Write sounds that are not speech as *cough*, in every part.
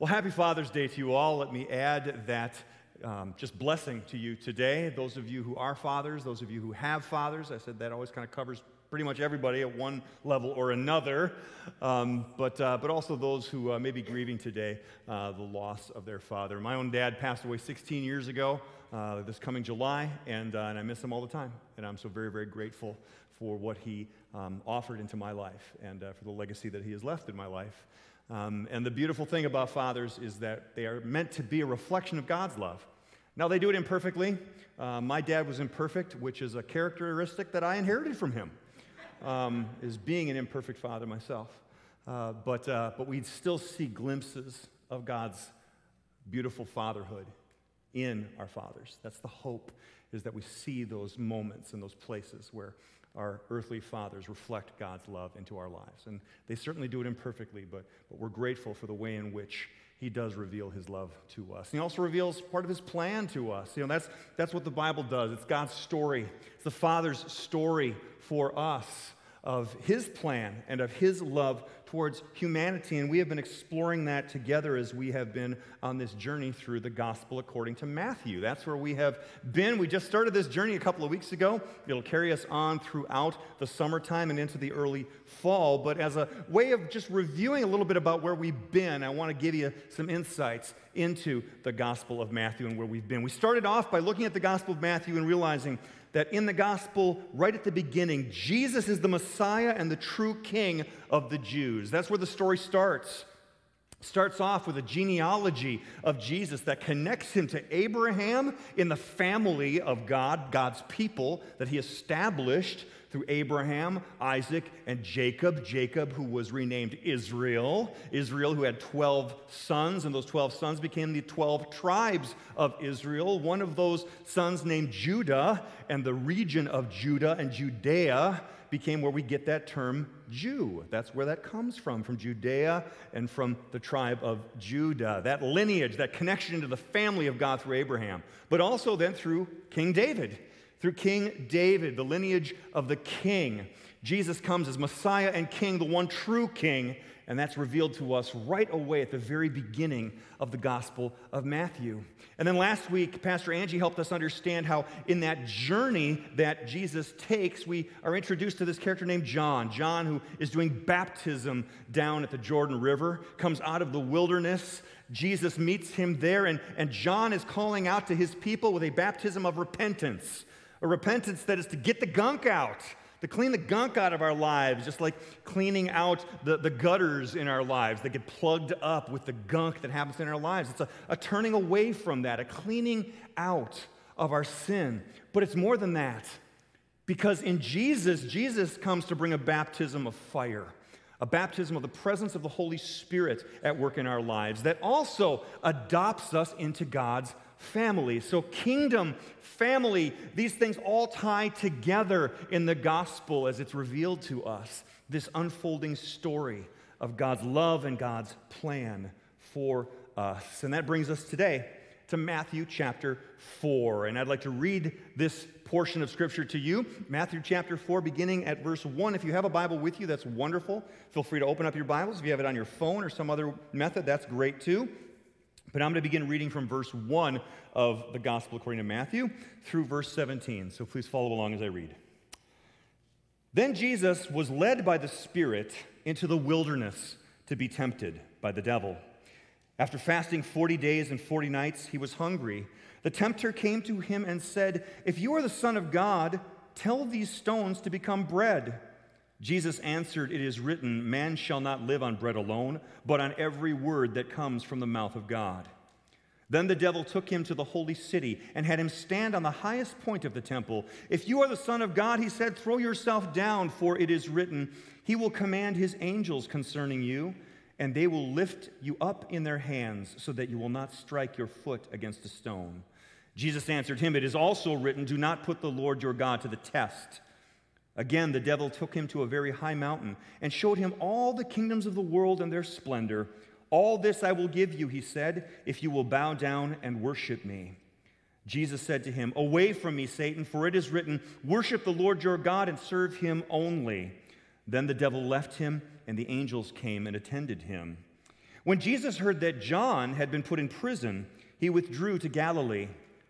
Well, happy Father's Day to you all. Let me add that um, just blessing to you today. Those of you who are fathers, those of you who have fathers, I said that always kind of covers pretty much everybody at one level or another, um, but, uh, but also those who uh, may be grieving today uh, the loss of their father. My own dad passed away 16 years ago, uh, this coming July, and, uh, and I miss him all the time. And I'm so very, very grateful for what he um, offered into my life and uh, for the legacy that he has left in my life. Um, and the beautiful thing about fathers is that they are meant to be a reflection of God's love. Now, they do it imperfectly. Uh, my dad was imperfect, which is a characteristic that I inherited from him, um, is being an imperfect father myself. Uh, but, uh, but we still see glimpses of God's beautiful fatherhood in our fathers. That's the hope, is that we see those moments and those places where our earthly fathers reflect God's love into our lives. And they certainly do it imperfectly, but, but we're grateful for the way in which he does reveal his love to us. He also reveals part of his plan to us. You know, that's, that's what the Bible does. It's God's story. It's the Father's story for us of his plan and of his love towards humanity. And we have been exploring that together as we have been on this journey through the gospel according to Matthew. That's where we have been. We just started this journey a couple of weeks ago. It'll carry us on throughout the summertime and into the early fall. But as a way of just reviewing a little bit about where we've been, I want to give you some insights into the gospel of Matthew and where we've been. We started off by looking at the gospel of Matthew and realizing that in the gospel, right at the beginning, Jesus is the Messiah and the true king of the Jews. That's where the story starts. Starts off with a genealogy of Jesus that connects him to Abraham in the family of God, God's people that he established through Abraham, Isaac, and Jacob. Jacob, who was renamed Israel. Israel, who had 12 sons, and those 12 sons became the 12 tribes of Israel. One of those sons named Judah, and the region of Judah and Judea became where we get that term Jew. That's where that comes from, from Judea and from the tribe of Judah. That lineage, that connection to the family of God through Abraham, but also then through King David through King David, the lineage of the king. Jesus comes as Messiah and King, the one true King, and that's revealed to us right away at the very beginning of the Gospel of Matthew. And then last week, Pastor Angie helped us understand how, in that journey that Jesus takes, we are introduced to this character named John. John, who is doing baptism down at the Jordan River, comes out of the wilderness. Jesus meets him there, and, and John is calling out to his people with a baptism of repentance a repentance that is to get the gunk out, to clean the gunk out of our lives, just like cleaning out the, the gutters in our lives that get plugged up with the gunk that happens in our lives. It's a, a turning away from that, a cleaning out of our sin. But it's more than that. Because in Jesus, Jesus comes to bring a baptism of fire, a baptism of the presence of the Holy Spirit at work in our lives that also adopts us into God's family. So, kingdom, family, these things all tie together in the gospel as it's revealed to us. This unfolding story of God's love and God's plan for us. And that brings us today to Matthew chapter 4. And I'd like to read this portion of scripture to you. Matthew chapter 4, beginning at verse 1. If you have a Bible with you, that's wonderful. Feel free to open up your Bibles. If you have it on your phone or some other method, that's great too. But I'm going to begin reading from verse 1 of the Gospel according to Matthew through verse 17. So please follow along as I read. Then Jesus was led by the Spirit into the wilderness to be tempted by the devil. After fasting 40 days and 40 nights, he was hungry. The tempter came to him and said, If you are the Son of God, tell these stones to become bread. Jesus answered, It is written, Man shall not live on bread alone, but on every word that comes from the mouth of God. Then the devil took him to the holy city and had him stand on the highest point of the temple. If you are the Son of God, he said, throw yourself down, for it is written, He will command His angels concerning you, and they will lift you up in their hands, so that you will not strike your foot against a stone. Jesus answered him, It is also written, Do not put the Lord your God to the test. Again, the devil took him to a very high mountain and showed him all the kingdoms of the world and their splendor. All this I will give you, he said, if you will bow down and worship me. Jesus said to him, Away from me, Satan, for it is written, Worship the Lord your God and serve him only. Then the devil left him, and the angels came and attended him. When Jesus heard that John had been put in prison, he withdrew to Galilee.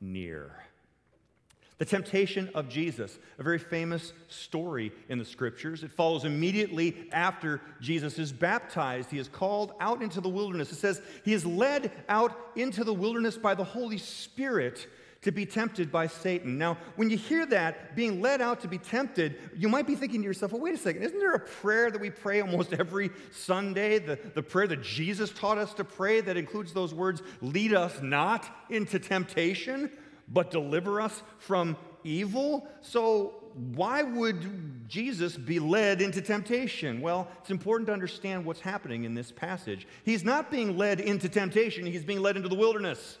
near. The temptation of Jesus, a very famous story in the scriptures. It follows immediately after Jesus is baptized. He is called out into the wilderness. It says he is led out into the wilderness by the Holy Spirit to be tempted by Satan. Now, when you hear that, being led out to be tempted, you might be thinking to yourself, well, wait a second, isn't there a prayer that we pray almost every Sunday? The, the prayer that Jesus taught us to pray that includes those words, lead us not into temptation, but deliver us from evil? So, why would Jesus be led into temptation? Well, it's important to understand what's happening in this passage. He's not being led into temptation, he's being led into the wilderness.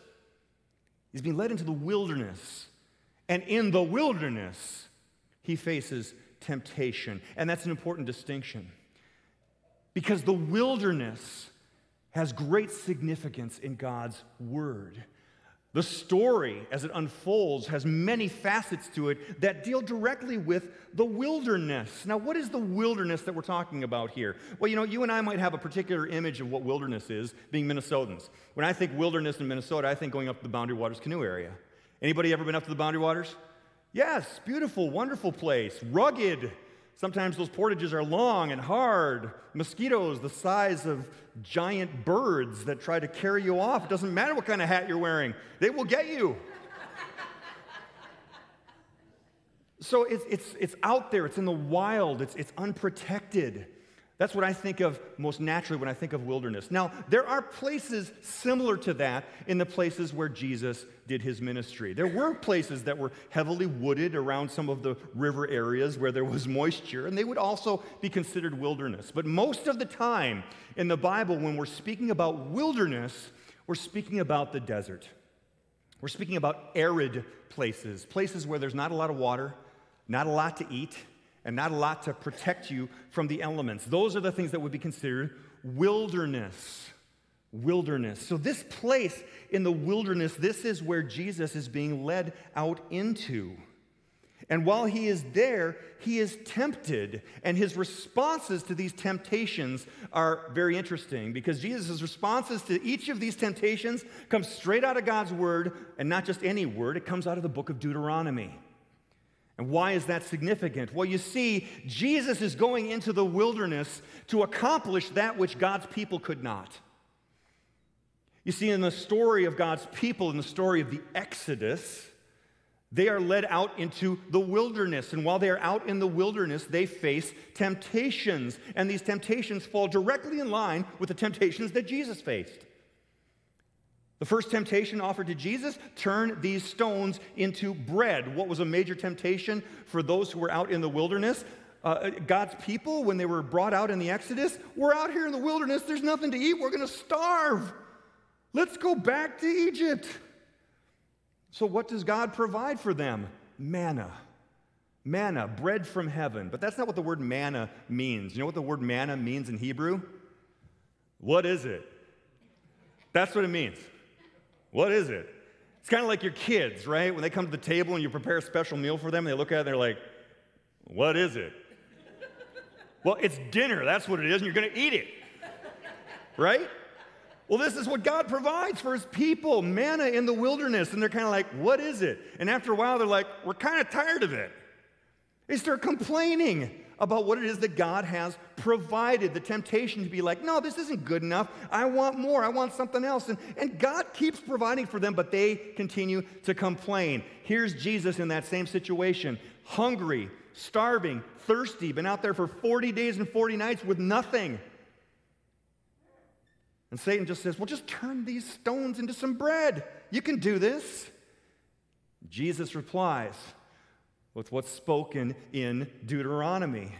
He's being led into the wilderness. And in the wilderness, he faces temptation. And that's an important distinction. Because the wilderness has great significance in God's word. The story, as it unfolds, has many facets to it that deal directly with the wilderness. Now, what is the wilderness that we're talking about here? Well, you know, you and I might have a particular image of what wilderness is, being Minnesotans. When I think wilderness in Minnesota, I think going up to the Boundary Waters canoe area. Anybody ever been up to the Boundary Waters? Yes, beautiful, wonderful place, rugged, Sometimes those portages are long and hard. Mosquitoes the size of giant birds that try to carry you off. It doesn't matter what kind of hat you're wearing, they will get you. so it's, it's, it's out there, it's in the wild, it's, it's unprotected. That's what I think of most naturally when I think of wilderness. Now, there are places similar to that in the places where Jesus did his ministry. There were places that were heavily wooded around some of the river areas where there was moisture, and they would also be considered wilderness. But most of the time in the Bible, when we're speaking about wilderness, we're speaking about the desert. We're speaking about arid places, places where there's not a lot of water, not a lot to eat and not a lot to protect you from the elements. Those are the things that would be considered wilderness. Wilderness. So, this place in the wilderness, this is where Jesus is being led out into. And while he is there, he is tempted. And his responses to these temptations are very interesting because Jesus' responses to each of these temptations come straight out of God's word, and not just any word, it comes out of the book of Deuteronomy. And why is that significant? Well, you see, Jesus is going into the wilderness to accomplish that which God's people could not. You see, in the story of God's people, in the story of the Exodus, they are led out into the wilderness. And while they are out in the wilderness, they face temptations. And these temptations fall directly in line with the temptations that Jesus faced. The first temptation offered to Jesus turn these stones into bread. What was a major temptation for those who were out in the wilderness? Uh, God's people, when they were brought out in the Exodus, we're out here in the wilderness, there's nothing to eat, we're going to starve. Let's go back to Egypt. So, what does God provide for them? Manna. Manna, bread from heaven. But that's not what the word manna means. You know what the word manna means in Hebrew? What is it? That's what it means. What is it? It's kind of like your kids, right? When they come to the table and you prepare a special meal for them, they look at it and they're like, What is it? well, it's dinner. That's what it is, and you're going to eat it, right? Well, this is what God provides for his people manna in the wilderness. And they're kind of like, What is it? And after a while, they're like, We're kind of tired of it. They start complaining about what it is that God has provided. The temptation to be like, no, this isn't good enough. I want more. I want something else. And, and God keeps providing for them, but they continue to complain. Here's Jesus in that same situation hungry, starving, thirsty, been out there for 40 days and 40 nights with nothing. And Satan just says, well, just turn these stones into some bread. You can do this. Jesus replies, with what's spoken in Deuteronomy.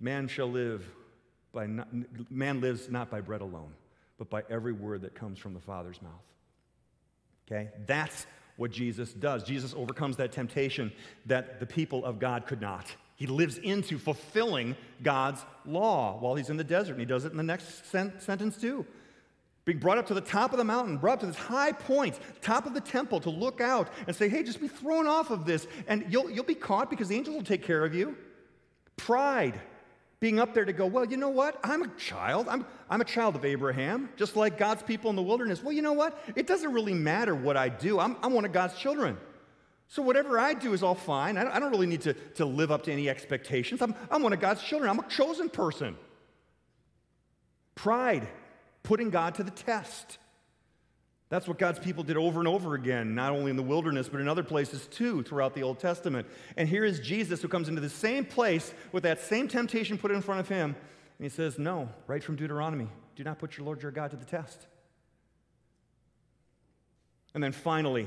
Man shall live by not, man lives not by bread alone, but by every word that comes from the Father's mouth. Okay? That's what Jesus does. Jesus overcomes that temptation that the people of God could not. He lives into fulfilling God's law while he's in the desert, and he does it in the next sen- sentence too. Being brought up to the top of the mountain, brought up to this high point, top of the temple, to look out and say, hey, just be thrown off of this, and you'll, you'll be caught because the angels will take care of you. Pride, being up there to go, well, you know what? I'm a child. I'm, I'm a child of Abraham, just like God's people in the wilderness. Well, you know what? It doesn't really matter what I do. I'm, I'm one of God's children. So whatever I do is all fine. I don't, I don't really need to, to live up to any expectations. I'm, I'm one of God's children. I'm a chosen person. Pride, putting God to the test. That's what God's people did over and over again, not only in the wilderness, but in other places too throughout the Old Testament. And here is Jesus who comes into the same place with that same temptation put in front of him. And he says, No, right from Deuteronomy, do not put your Lord your God to the test. And then finally,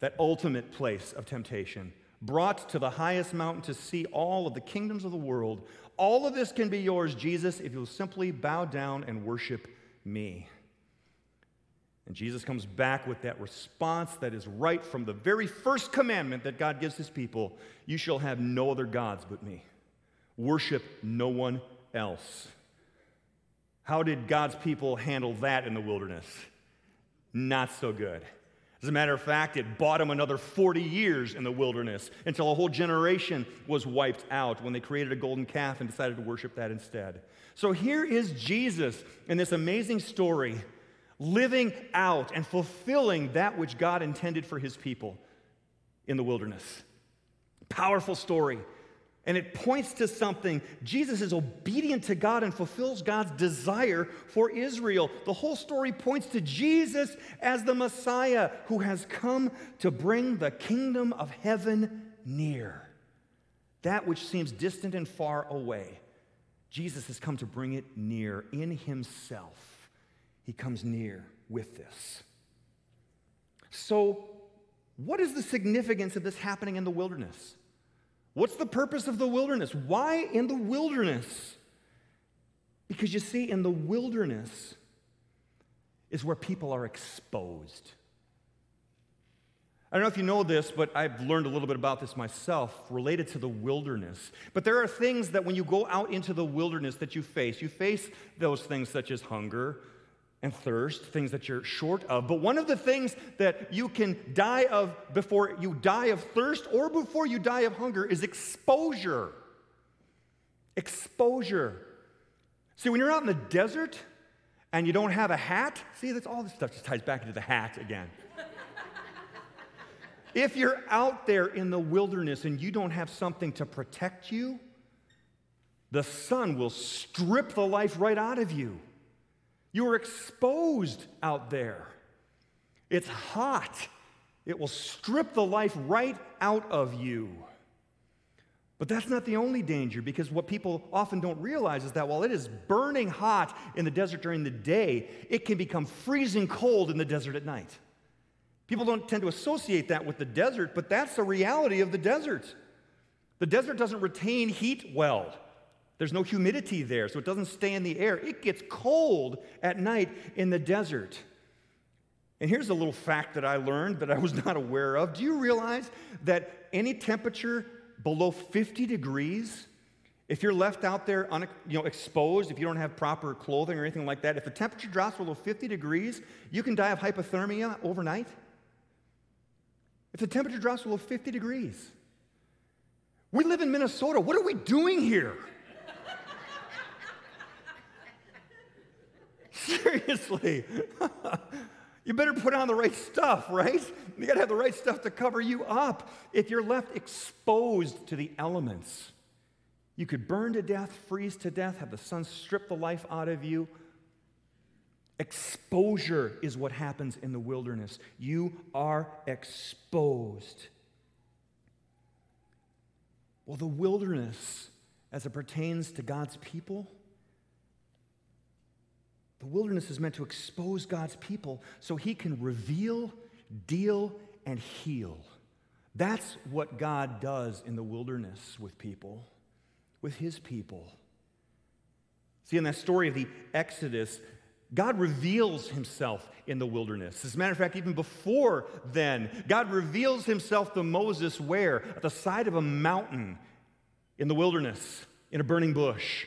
that ultimate place of temptation, brought to the highest mountain to see all of the kingdoms of the world. All of this can be yours, Jesus, if you'll simply bow down and worship me. And Jesus comes back with that response that is right from the very first commandment that God gives his people You shall have no other gods but me. Worship no one else. How did God's people handle that in the wilderness? Not so good. As a matter of fact, it bought them another 40 years in the wilderness until a whole generation was wiped out when they created a golden calf and decided to worship that instead. So here is Jesus in this amazing story, living out and fulfilling that which God intended for his people in the wilderness. Powerful story. And it points to something. Jesus is obedient to God and fulfills God's desire for Israel. The whole story points to Jesus as the Messiah who has come to bring the kingdom of heaven near. That which seems distant and far away, Jesus has come to bring it near in himself. He comes near with this. So, what is the significance of this happening in the wilderness? What's the purpose of the wilderness? Why in the wilderness? Because you see, in the wilderness is where people are exposed. I don't know if you know this, but I've learned a little bit about this myself related to the wilderness. But there are things that when you go out into the wilderness that you face, you face those things such as hunger, and thirst, things that you're short of. But one of the things that you can die of before you die of thirst or before you die of hunger is exposure. Exposure. See, when you're out in the desert and you don't have a hat, see, that's all this stuff just ties back into the hat again. *laughs* if you're out there in the wilderness and you don't have something to protect you, the sun will strip the life right out of you. You are exposed out there. It's hot. It will strip the life right out of you. But that's not the only danger because what people often don't realize is that while it is burning hot in the desert during the day, it can become freezing cold in the desert at night. People don't tend to associate that with the desert, but that's the reality of the desert. The desert doesn't retain heat well. There's no humidity there, so it doesn't stay in the air. It gets cold at night in the desert. And here's a little fact that I learned that I was *laughs* not aware of. Do you realize that any temperature below 50 degrees, if you're left out there un, you know, exposed, if you don't have proper clothing or anything like that, if the temperature drops below 50 degrees, you can die of hypothermia overnight? If the temperature drops below 50 degrees. We live in Minnesota. What are we doing here? Seriously. *laughs* you better put on the right stuff, right? You got to have the right stuff to cover you up. If you're left exposed to the elements, you could burn to death, freeze to death, have the sun strip the life out of you. Exposure is what happens in the wilderness. You are exposed. Well, the wilderness, as it pertains to God's people, the wilderness is meant to expose God's people so he can reveal, deal, and heal. That's what God does in the wilderness with people, with his people. See, in that story of the Exodus, God reveals himself in the wilderness. As a matter of fact, even before then, God reveals himself to Moses where? At the side of a mountain in the wilderness, in a burning bush.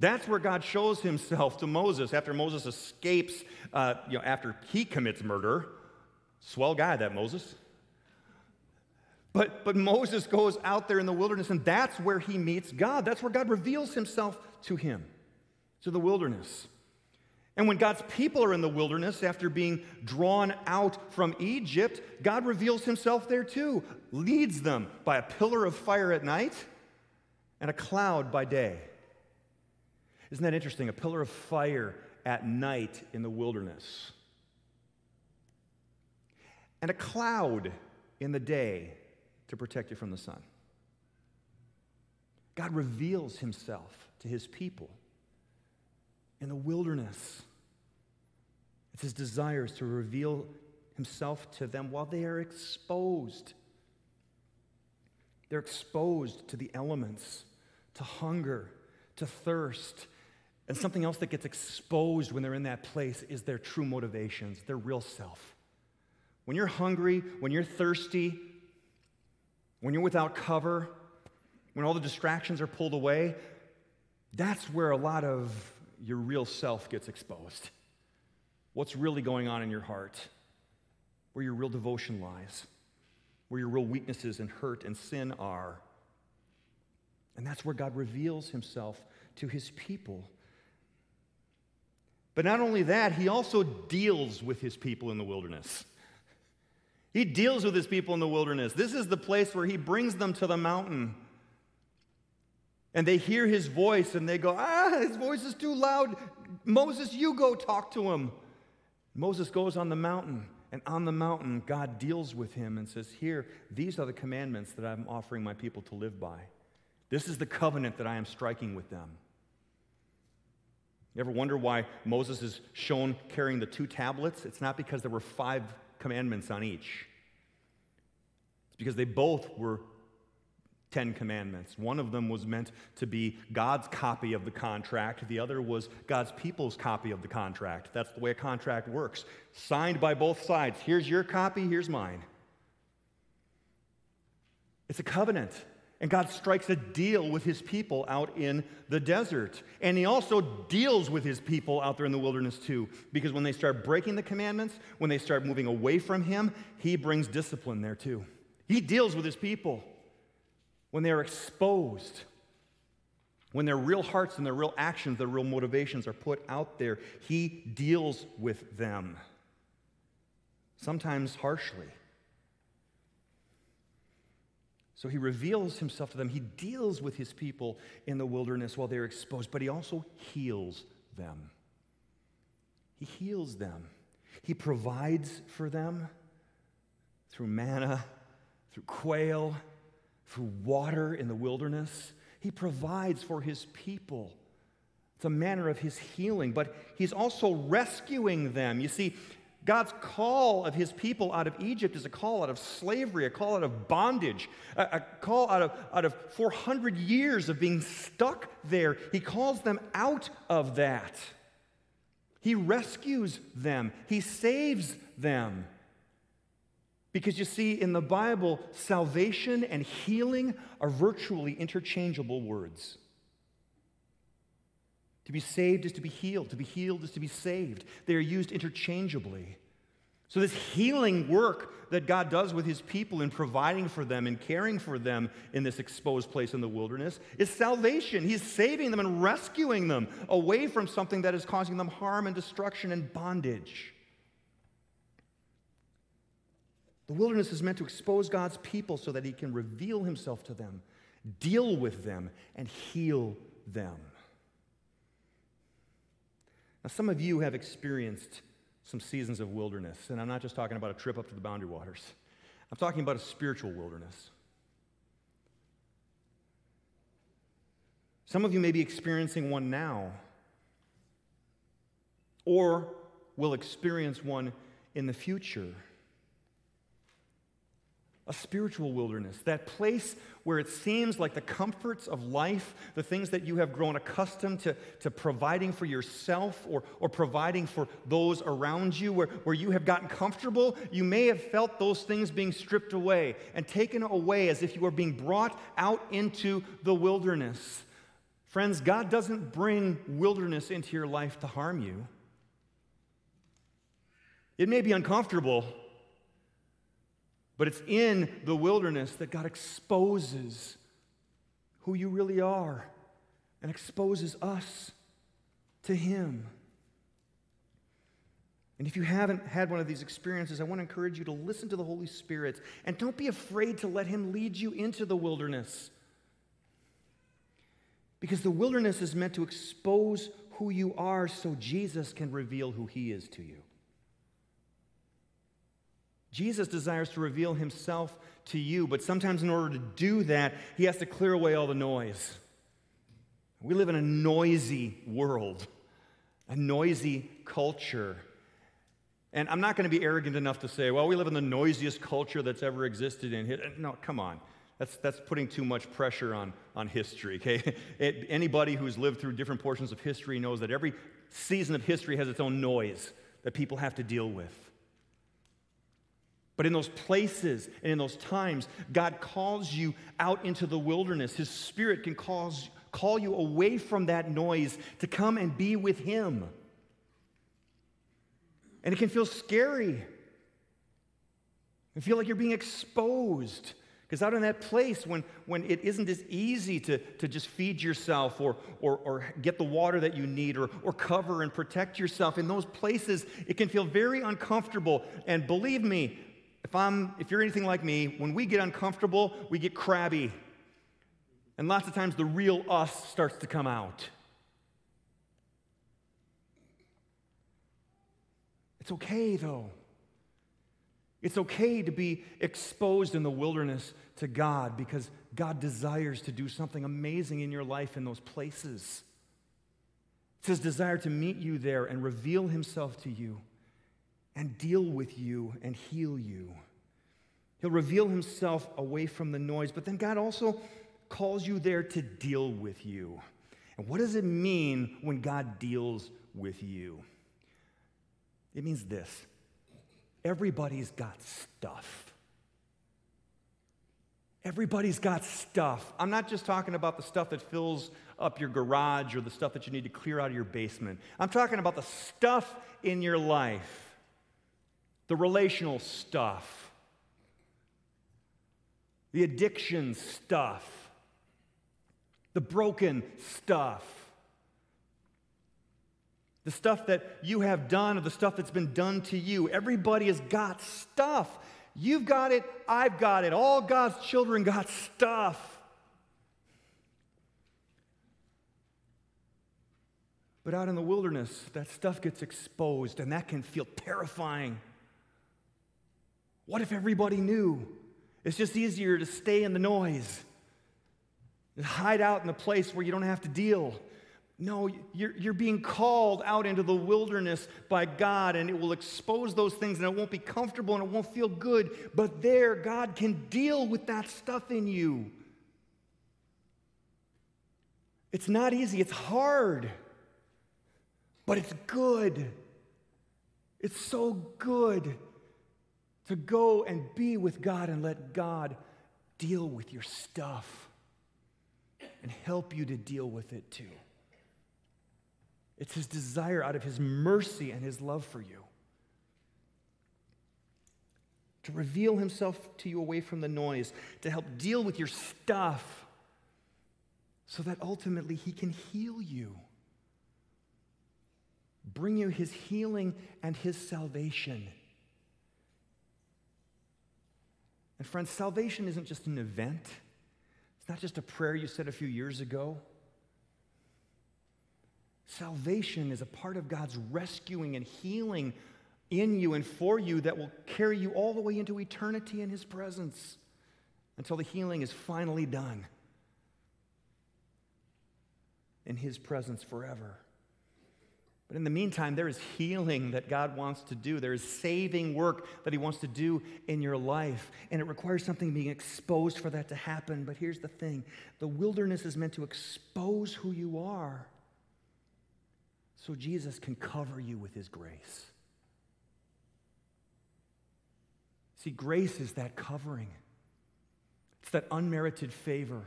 That's where God shows himself to Moses after Moses escapes, uh, you know, after he commits murder. Swell guy, that Moses. But, but Moses goes out there in the wilderness, and that's where he meets God. That's where God reveals himself to him, to the wilderness. And when God's people are in the wilderness after being drawn out from Egypt, God reveals himself there too, leads them by a pillar of fire at night and a cloud by day. Isn't that interesting? A pillar of fire at night in the wilderness, and a cloud in the day to protect you from the sun. God reveals himself to his people in the wilderness. It's his desires to reveal himself to them while they are exposed. They're exposed to the elements, to hunger, to thirst. And something else that gets exposed when they're in that place is their true motivations, their real self. When you're hungry, when you're thirsty, when you're without cover, when all the distractions are pulled away, that's where a lot of your real self gets exposed. What's really going on in your heart, where your real devotion lies, where your real weaknesses and hurt and sin are. And that's where God reveals himself to his people. But not only that, he also deals with his people in the wilderness. He deals with his people in the wilderness. This is the place where he brings them to the mountain. And they hear his voice and they go, Ah, his voice is too loud. Moses, you go talk to him. Moses goes on the mountain, and on the mountain, God deals with him and says, Here, these are the commandments that I'm offering my people to live by. This is the covenant that I am striking with them. You ever wonder why Moses is shown carrying the two tablets? It's not because there were five commandments on each. It's because they both were Ten Commandments. One of them was meant to be God's copy of the contract, the other was God's people's copy of the contract. That's the way a contract works. Signed by both sides. Here's your copy, here's mine. It's a covenant. And God strikes a deal with his people out in the desert. And he also deals with his people out there in the wilderness too. Because when they start breaking the commandments, when they start moving away from him, he brings discipline there too. He deals with his people when they are exposed, when their real hearts and their real actions, their real motivations are put out there. He deals with them, sometimes harshly. So he reveals himself to them. He deals with his people in the wilderness while they're exposed, but he also heals them. He heals them. He provides for them through manna, through quail, through water in the wilderness. He provides for his people. It's a manner of his healing, but he's also rescuing them. You see, God's call of his people out of Egypt is a call out of slavery, a call out of bondage, a, a, call out of, out of 400 years of being stuck there. He calls them out of that. He rescues them, he saves them. Because you see, in the Bible, salvation and healing are virtually interchangeable words. To be saved is to be healed. To be healed is to be saved. They are used interchangeably. So, this healing work that God does with his people in providing for them and caring for them in this exposed place in the wilderness is salvation. He's saving them and rescuing them away from something that is causing them harm and destruction and bondage. The wilderness is meant to expose God's people so that he can reveal himself to them, deal with them, and heal them. Now, some of you have experienced some seasons of wilderness, and I'm not just talking about a trip up to the boundary waters, I'm talking about a spiritual wilderness. Some of you may be experiencing one now, or will experience one in the future. A spiritual wilderness, that place where it seems like the comforts of life, the things that you have grown accustomed to, to providing for yourself or, or providing for those around you, where, where you have gotten comfortable, you may have felt those things being stripped away and taken away as if you were being brought out into the wilderness. Friends, God doesn't bring wilderness into your life to harm you. It may be uncomfortable, but it's in the wilderness that God exposes who you really are and exposes us to Him. And if you haven't had one of these experiences, I want to encourage you to listen to the Holy Spirit and don't be afraid to let Him lead you into the wilderness. Because the wilderness is meant to expose who you are so Jesus can reveal who He is to you. Jesus desires to reveal himself to you, but sometimes in order to do that, he has to clear away all the noise. We live in a noisy world, a noisy culture. And I'm not going to be arrogant enough to say, well, we live in the noisiest culture that's ever existed in history. No, come on. That's, that's putting too much pressure on, on history, okay? *laughs* It, anybody who's lived through different portions of history knows that every season of history has its own noise that people have to deal with. But in those places and in those times, God calls you out into the wilderness. His Spirit can cause, call you away from that noise to come and be with Him. And it can feel scary. You feel like you're being exposed. Because out in that place, when, when it isn't as easy to, to just feed yourself or, or, or get the water that you need or, or cover and protect yourself, in those places, it can feel very uncomfortable. And believe me, if, I'm, if you're anything like me, when we get uncomfortable, we get crabby. And lots of times the real us starts to come out. It's okay, though. It's okay to be exposed in the wilderness to God because God desires to do something amazing in your life in those places. It's His desire to meet you there and reveal Himself to you and deal with you and heal you. He'll reveal himself away from the noise, but then God also calls you there to deal with you. And what does it mean when God deals with you? It means this everybody's got stuff. Everybody's got stuff. I'm not just talking about the stuff that fills up your garage or the stuff that you need to clear out of your basement. I'm talking about the stuff in your life the relational stuff, the addiction stuff, the broken stuff, the stuff that you have done or the stuff that's been done to you. Everybody has got stuff. You've got it, I've got it. All God's children got stuff. But out in the wilderness, that stuff gets exposed, and that can feel terrifying. What if everybody knew? It's just easier to stay in the noise, and hide out in a place where you don't have to deal. No, you're, you're being called out into the wilderness by God, and it will expose those things, and it won't be comfortable and it won't feel good. But there, God can deal with that stuff in you. It's not easy, it's hard, but it's good. It's so good to go and be with God and let God deal with your stuff and help you to deal with it too. It's His desire out of His mercy and His love for you to reveal Himself to you away from the noise, to help deal with your stuff so that ultimately He can heal you. Bring you His healing and His salvation. And friends, salvation isn't just an event, it's not just a prayer you said a few years ago. Salvation is a part of God's rescuing and healing in you and for you that will carry you all the way into eternity in His presence until the healing is finally done in His presence forever. But in the meantime, there is healing that God wants to do. There is saving work that He wants to do in your life. And it requires something being exposed for that to happen. But here's the thing the wilderness is meant to expose who you are so Jesus can cover you with His grace. See, grace is that covering, it's that unmerited favor.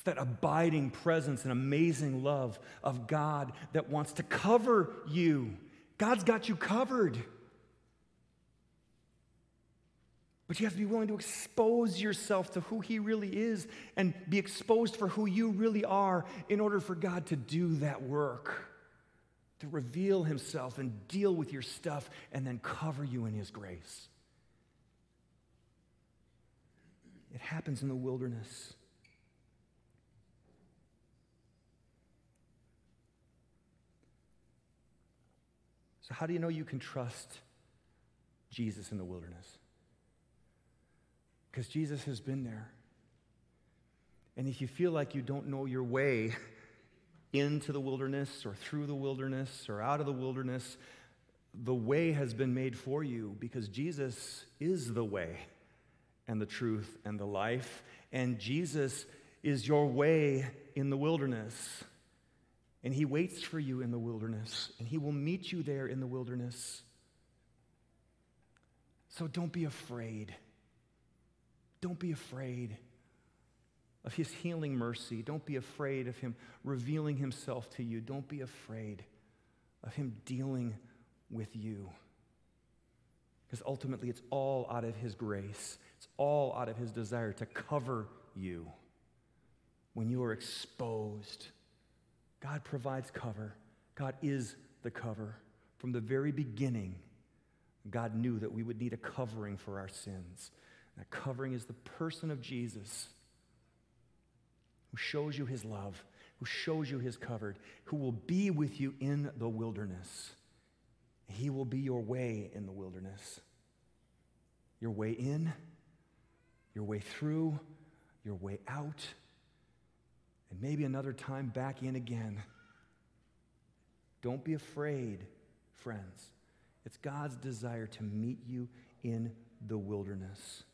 It's that abiding presence and amazing love of God that wants to cover you. God's got you covered. But you have to be willing to expose yourself to who He really is and be exposed for who you really are in order for God to do that work, to reveal Himself and deal with your stuff and then cover you in His grace. It happens in the wilderness. So, how do you know you can trust Jesus in the wilderness? Because Jesus has been there. And if you feel like you don't know your way *laughs* into the wilderness or through the wilderness or out of the wilderness, the way has been made for you because Jesus is the way and the truth and the life. And Jesus is your way in the wilderness. And he waits for you in the wilderness, and he will meet you there in the wilderness. So don't be afraid. Don't be afraid of his healing mercy. Don't be afraid of him revealing himself to you. Don't be afraid of him dealing with you. Because ultimately, it's all out of his grace, it's all out of his desire to cover you when you are exposed God provides cover. God is the cover. From the very beginning, God knew that we would need a covering for our sins. That covering is the person of Jesus who shows you his love, who shows you his covered, who will be with you in the wilderness. He will be your way in the wilderness. Your way in, your way through, your way out and maybe another time back in again. Don't be afraid, friends. It's God's desire to meet you in the wilderness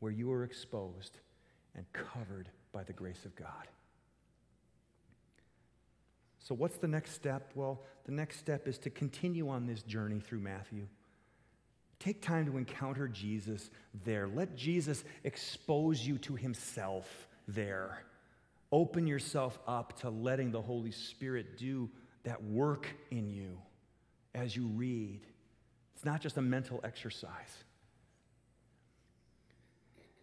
where you are exposed and covered by the grace of God. So, what's the next step? Well, the next step is to continue on this journey through Matthew. Take time to encounter Jesus there. Let Jesus expose you to himself there. Open yourself up to letting the Holy Spirit do that work in you as you read. It's not just a mental exercise.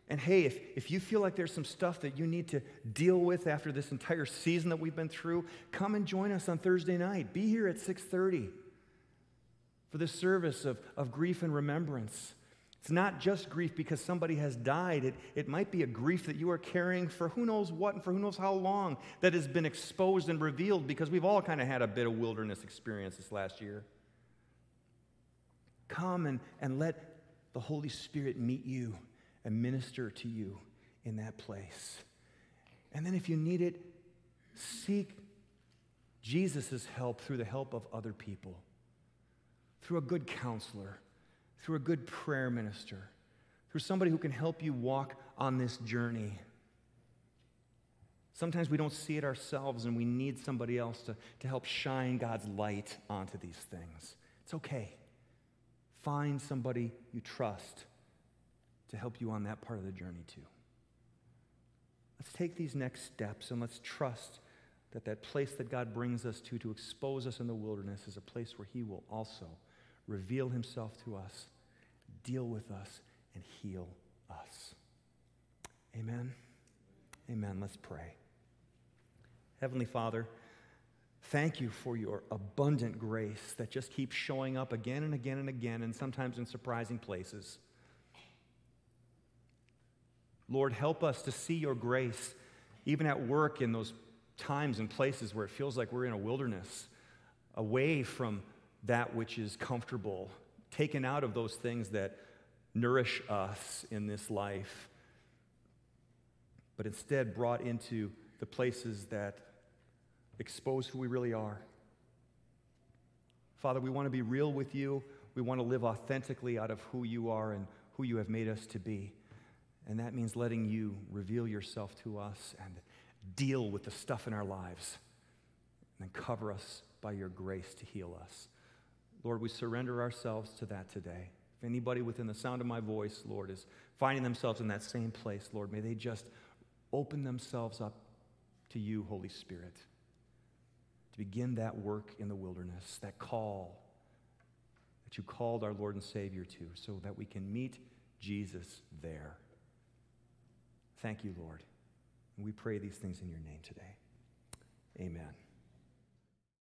And hey, if, if you feel like there's some stuff that you need to deal with after this entire season that we've been through, come and join us on Thursday night. Be here at 6:30 for the service of, of grief and remembrance. It's not just grief because somebody has died. It, it might be a grief that you are carrying for who knows what and for who knows how long that has been exposed and revealed because we've all kind of had a bit of wilderness experience this last year. Come and, and let the Holy Spirit meet you and minister to you in that place. And then if you need it, seek Jesus' help through the help of other people, through a good counselor through a good prayer minister, through somebody who can help you walk on this journey. Sometimes we don't see it ourselves and we need somebody else to, to help shine God's light onto these things. It's okay. Find somebody you trust to help you on that part of the journey too. Let's take these next steps and let's trust that that place that God brings us to to expose us in the wilderness is a place where He will also reveal himself to us, deal with us, and heal us. Amen. Amen. Let's pray. Heavenly Father, thank you for your abundant grace that just keeps showing up again and again and again, and sometimes in surprising places. Lord, help us to see your grace even at work in those times and places where it feels like we're in a wilderness, away from that which is comfortable, taken out of those things that nourish us in this life, but instead brought into the places that expose who we really are. Father, we want to be real with you. We want to live authentically out of who you are and who you have made us to be. And that means letting you reveal yourself to us and deal with the stuff in our lives and then cover us by your grace to heal us. Lord, we surrender ourselves to that today. If anybody within the sound of my voice, Lord, is finding themselves in that same place, Lord, may they just open themselves up to you, Holy Spirit, to begin that work in the wilderness, that call that you called our Lord and Savior to, so that we can meet Jesus there. Thank you, Lord. And we pray these things in your name today. Amen.